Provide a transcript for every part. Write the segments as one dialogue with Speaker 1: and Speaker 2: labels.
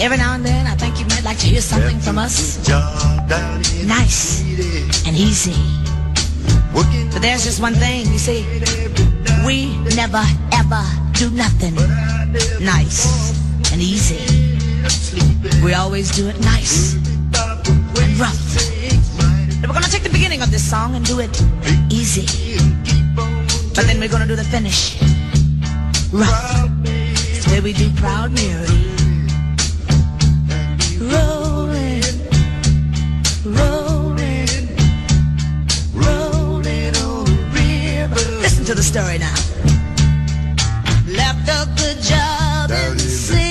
Speaker 1: Every now and then, I think you might like to hear something from us. Nice and easy. But there's just one thing, you see. We never ever do nothing nice and easy. We always do it nice and rough. And we're gonna take the beginning of this song and do it easy. But then we're gonna do the finish rough. It's where we do Proud Mary. to the story now. Left a good job Dirty in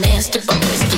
Speaker 2: nasty boys.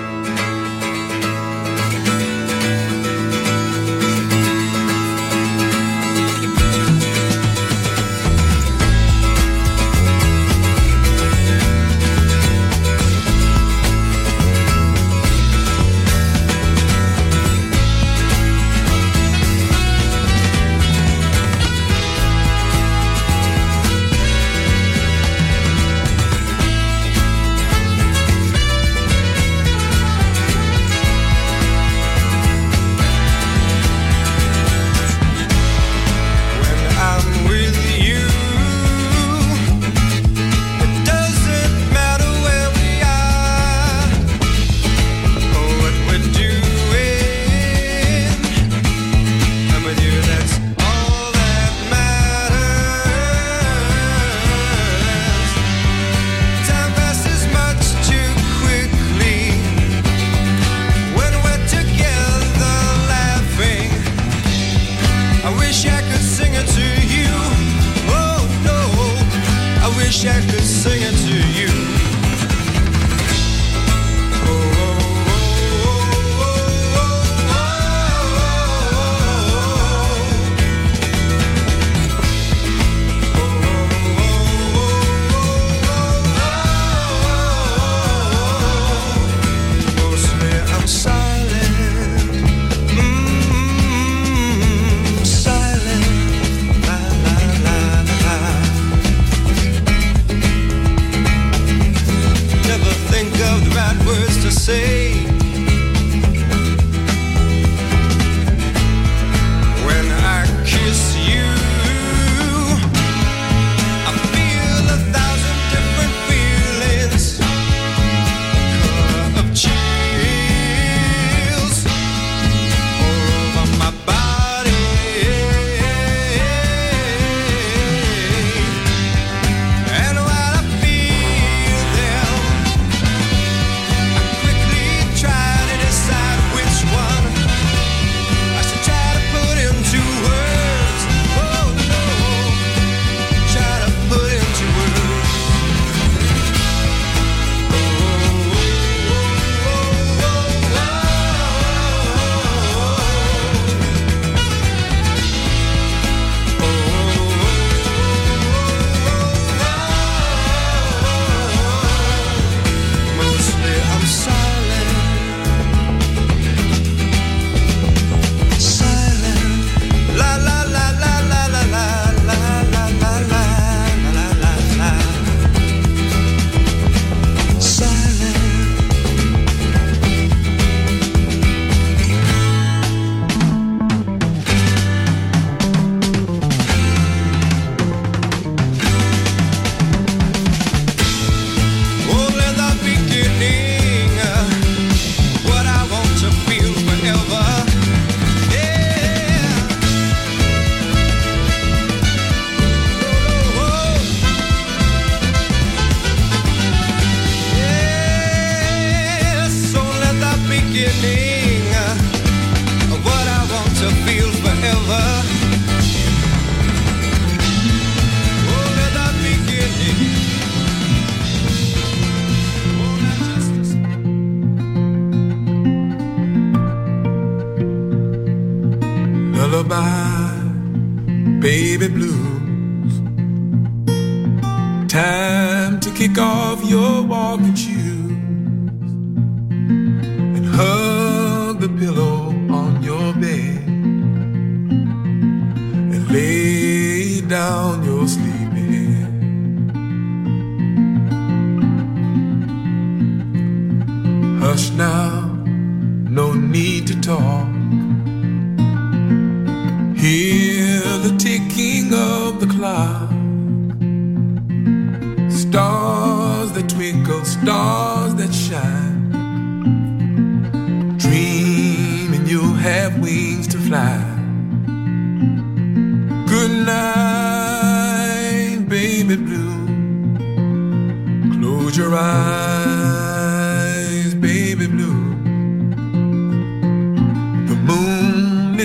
Speaker 3: singing to you.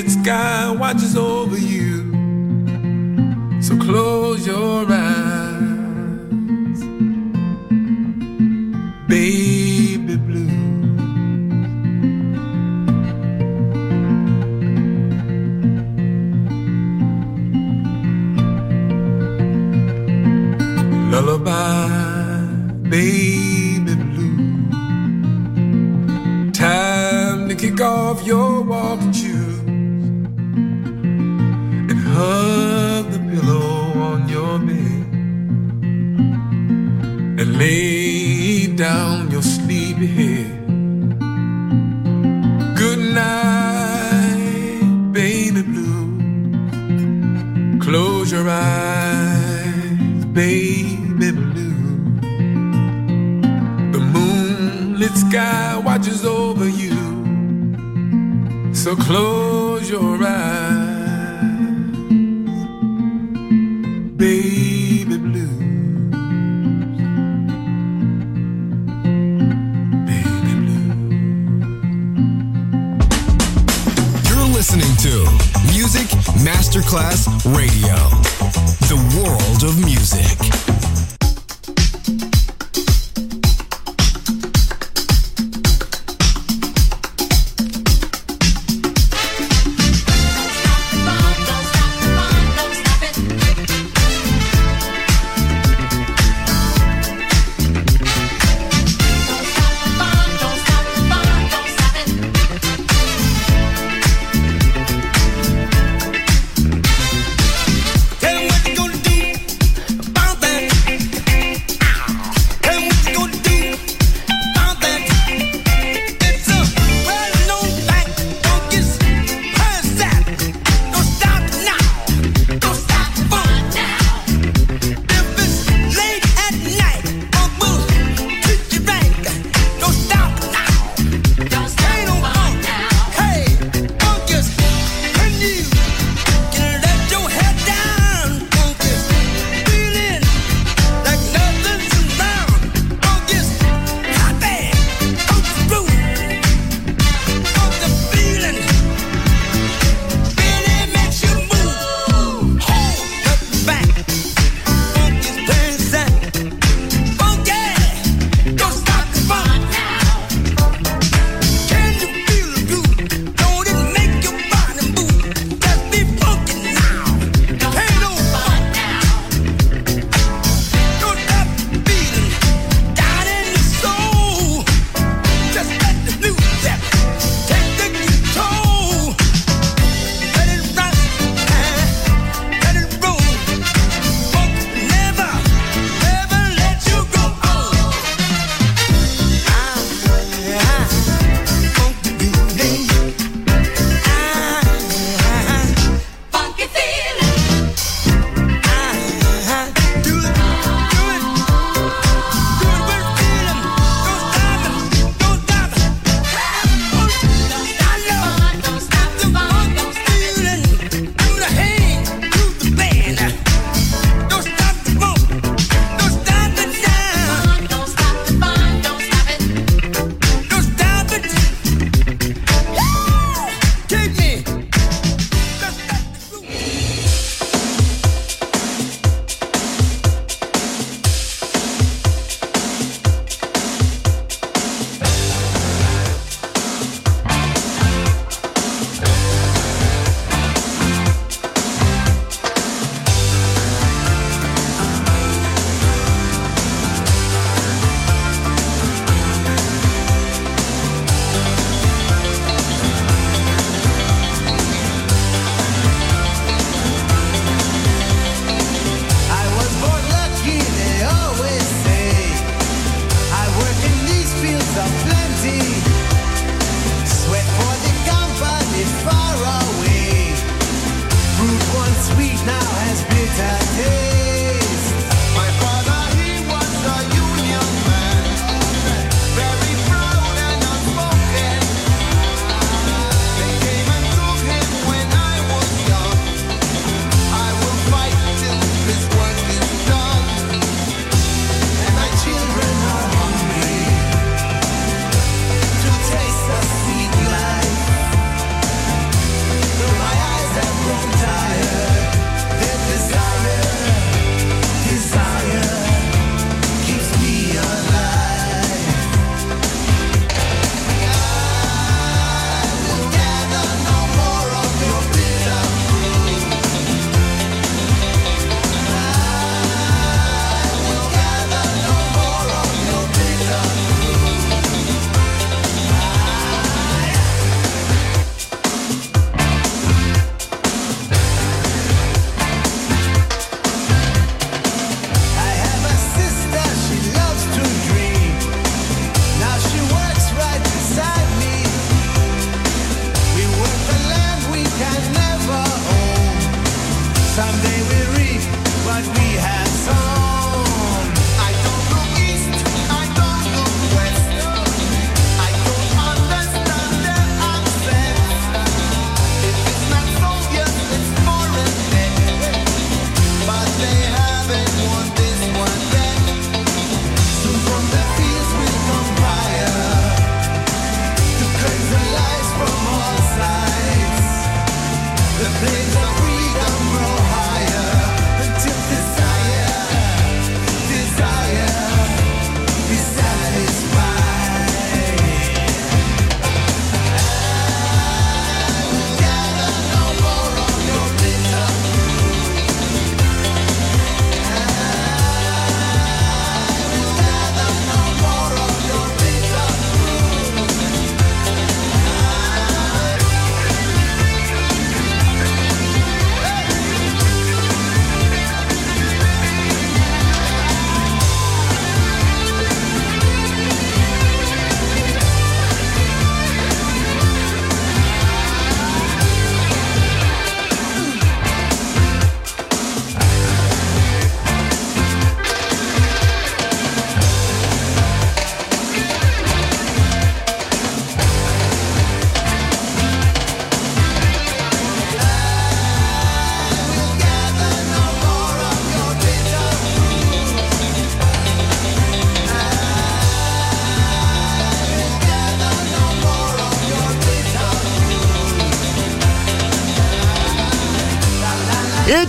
Speaker 3: night sky watches over you. So close your eyes, baby.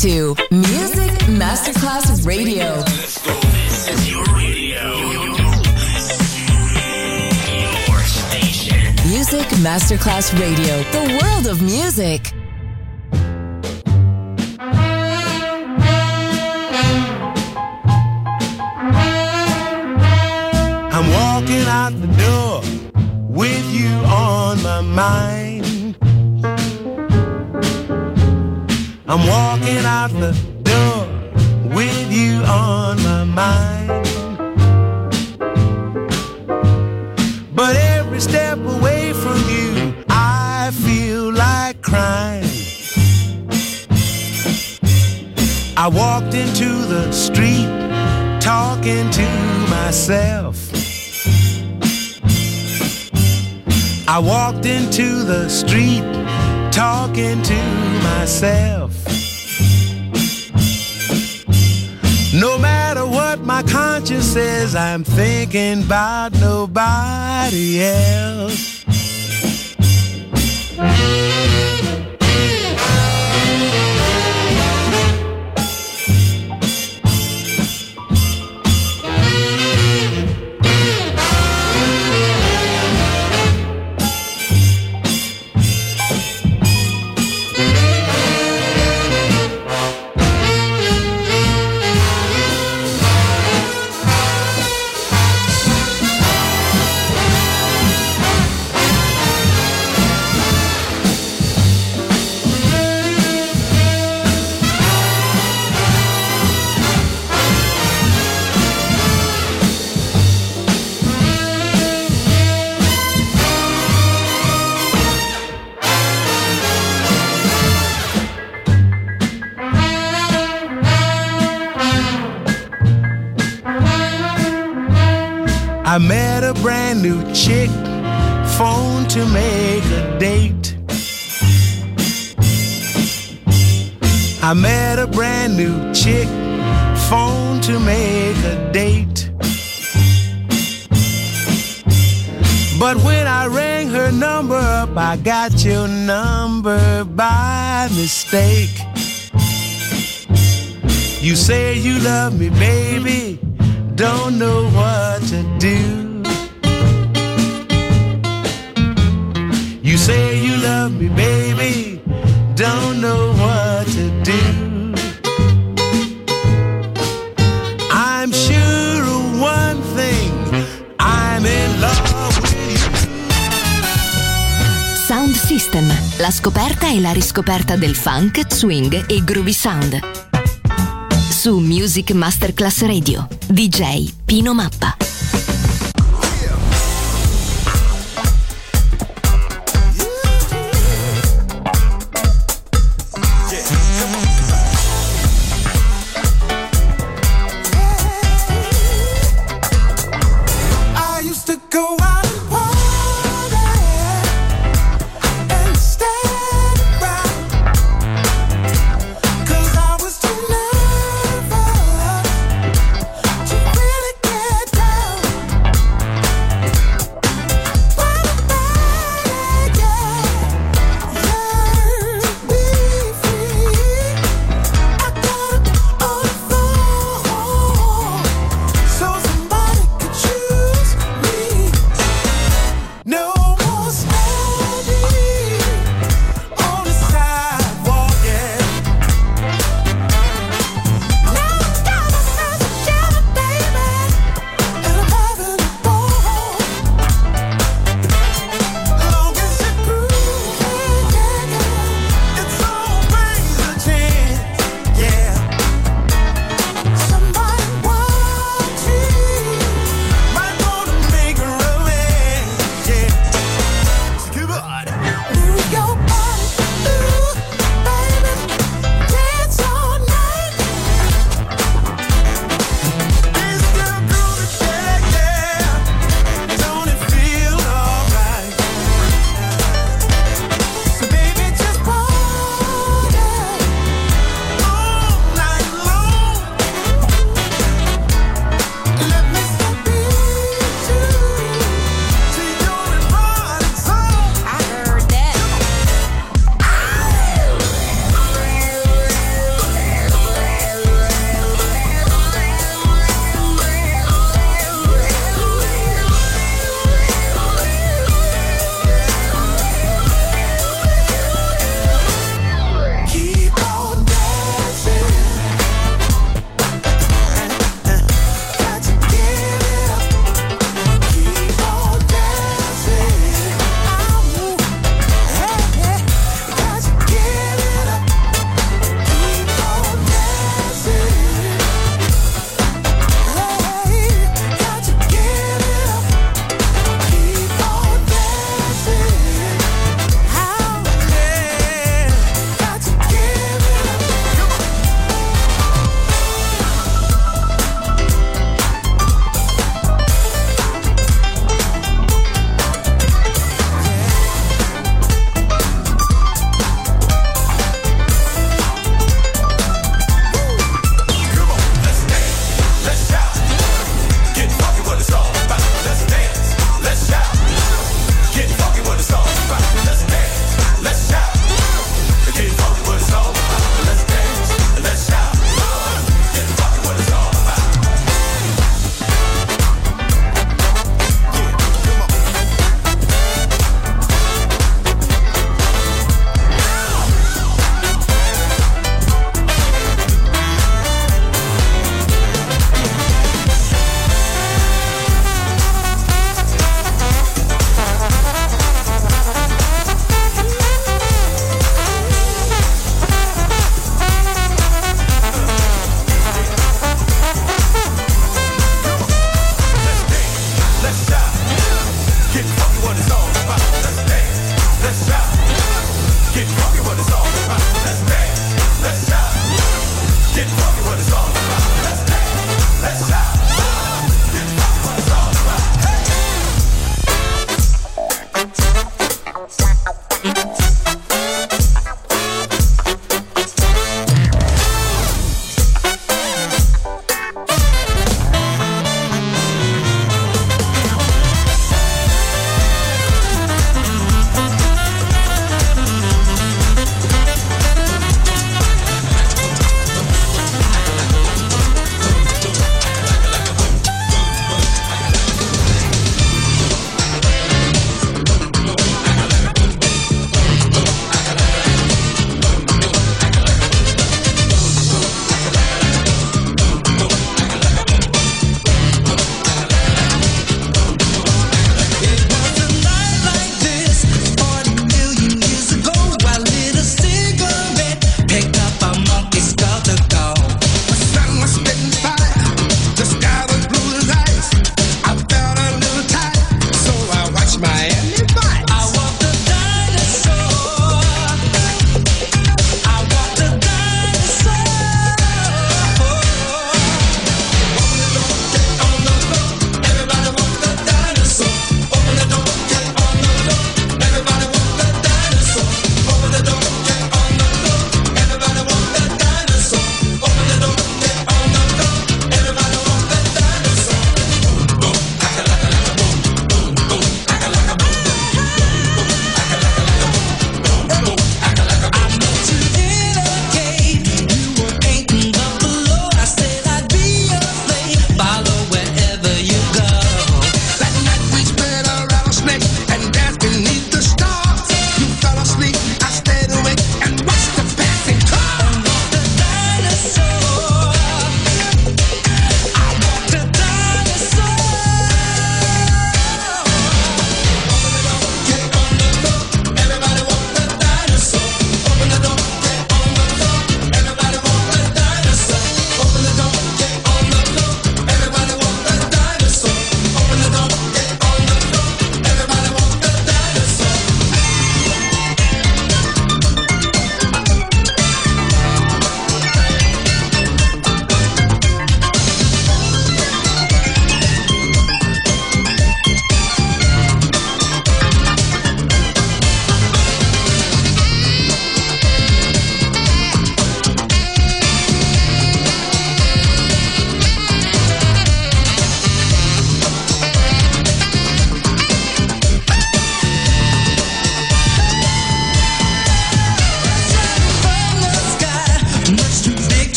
Speaker 4: To Music Masterclass Radio.
Speaker 5: This is your radio. Your station.
Speaker 4: Music Masterclass Radio, the world of music.
Speaker 6: I'm walking out the door with you on my mind. I'm walking out the door with you on my mind. But every step away from you, I feel like crying. I walked into the street talking to myself. I walked into the street talking to myself. No matter what my conscience says, I'm thinking about nobody else. I met a brand new chick, phone to make a date. I met a brand new chick, phone to make a date. But when I rang her number up, I got your number by mistake. You say you love me, baby, don't know what to do. You say you love me, baby, don't know what to do. I'm sure of one thing, I'm in love with you.
Speaker 7: Sound System, la scoperta e la riscoperta del funk, swing e groovy sound. Su Music Masterclass Radio, DJ Pino Mappa.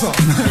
Speaker 8: I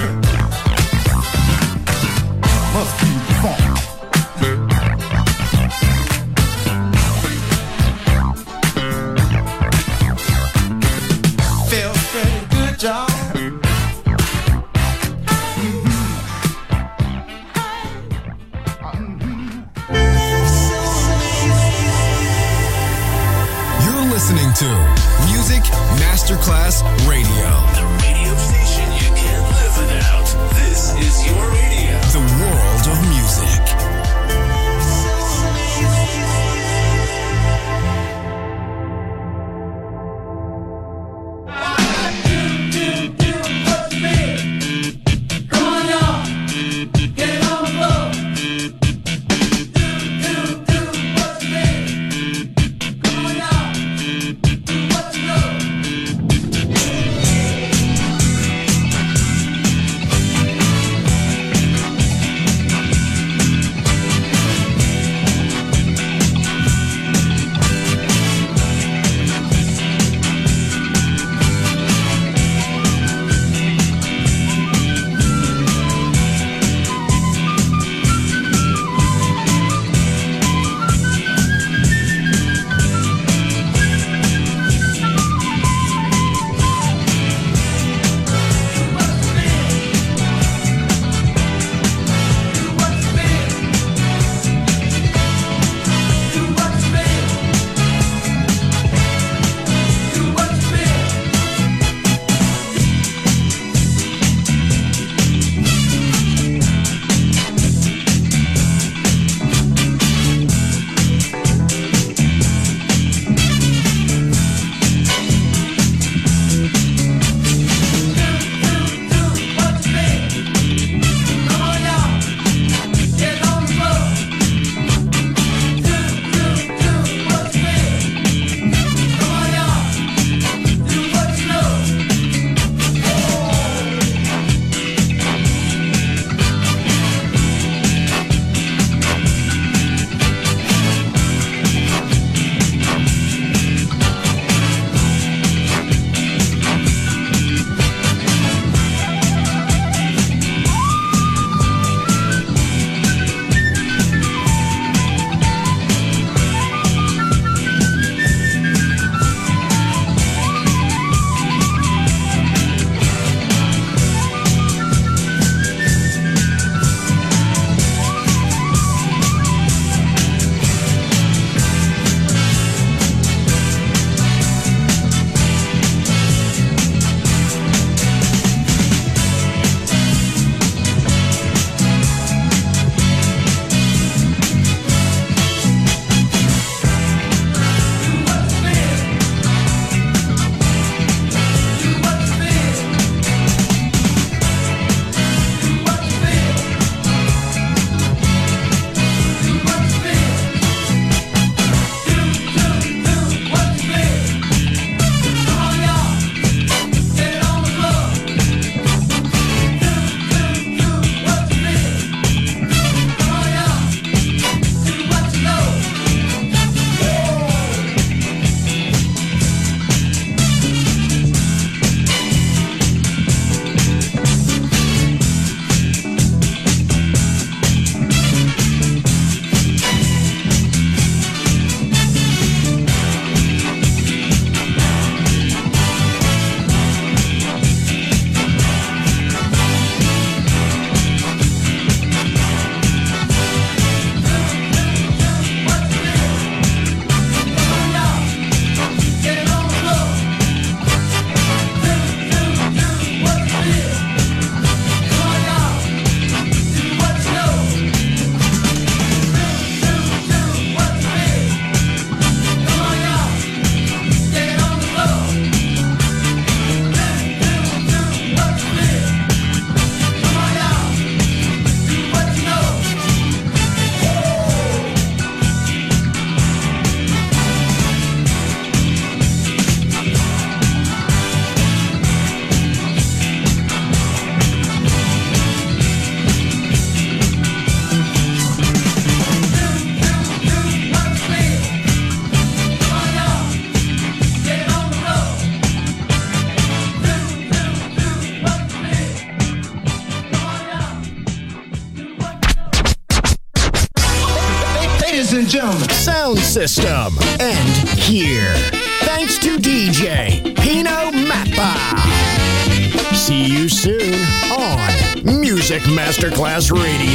Speaker 9: Masterclass Radio.